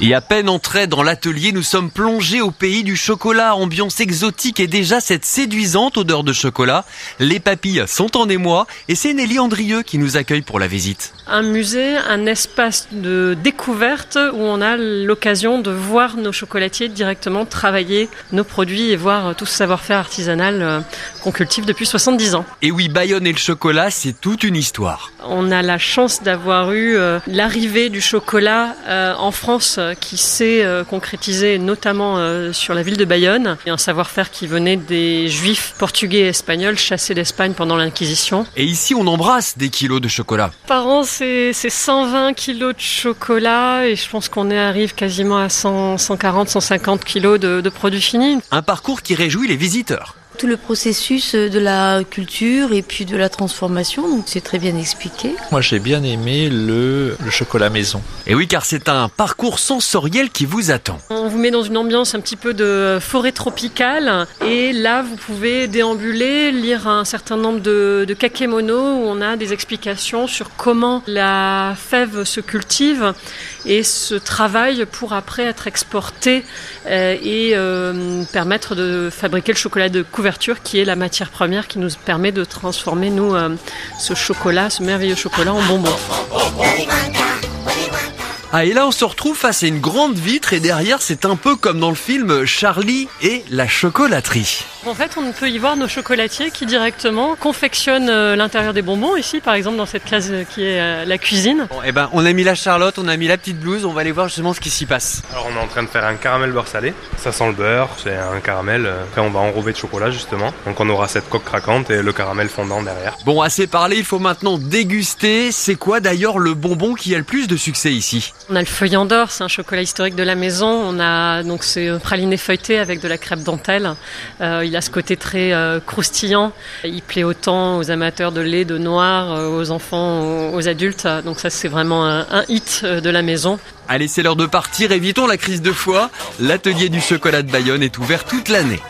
Et à peine entrés dans l'atelier, nous sommes plongés au pays du chocolat, ambiance exotique et déjà cette séduisante odeur de chocolat. Les papilles sont en émoi et c'est Nelly Andrieux qui nous accueille pour la visite. Un musée, un espace de découverte où on a l'occasion de voir nos chocolatiers directement travailler nos produits et voir tout ce savoir-faire artisanal euh, qu'on cultive depuis 70 ans. Et oui, Bayonne et le chocolat, c'est toute une histoire. On a la chance d'avoir eu euh, l'arrivée du chocolat euh, en France qui s'est euh, concrétisé notamment euh, sur la ville de Bayonne. Il y a un savoir-faire qui venait des juifs portugais et espagnols chassés d'Espagne pendant l'Inquisition. Et ici, on embrasse des kilos de chocolat. Par an, c'est 120 kilos de chocolat et je pense qu'on arrive quasiment à 100, 140, 150 kilos de, de produits finis. Un parcours qui réjouit les visiteurs tout le processus de la culture et puis de la transformation, donc c'est très bien expliqué. Moi j'ai bien aimé le, le, chocolat maison. Et oui, car c'est un parcours sensoriel qui vous attend. Vous met dans une ambiance un petit peu de forêt tropicale et là vous pouvez déambuler, lire un certain nombre de, de kakémono où on a des explications sur comment la fève se cultive et se travaille pour après être exporté euh, et euh, permettre de fabriquer le chocolat de couverture qui est la matière première qui nous permet de transformer nous euh, ce chocolat, ce merveilleux chocolat en bonbons. Ah et là on se retrouve face à une grande vitre et derrière c'est un peu comme dans le film Charlie et la chocolaterie. En fait on peut y voir nos chocolatiers qui directement confectionnent euh, l'intérieur des bonbons ici par exemple dans cette case qui est euh, la cuisine. Bon, et ben on a mis la charlotte, on a mis la petite blouse, on va aller voir justement ce qui s'y passe. Alors on est en train de faire un caramel beurre salé, ça sent le beurre, c'est un caramel, après on va enrober de chocolat justement, donc on aura cette coque craquante et le caramel fondant derrière. Bon assez parlé, il faut maintenant déguster, c'est quoi d'ailleurs le bonbon qui a le plus de succès ici? On a le feuillant d'or, c'est un chocolat historique de la maison. On a donc ce praliné feuilleté avec de la crêpe dentelle. Euh, il a ce côté très euh, croustillant. Il plaît autant aux amateurs de lait, de noir, euh, aux enfants, aux adultes. Donc ça, c'est vraiment un, un hit de la maison. Allez, c'est l'heure de partir. Évitons la crise de foie. L'atelier du chocolat de Bayonne est ouvert toute l'année.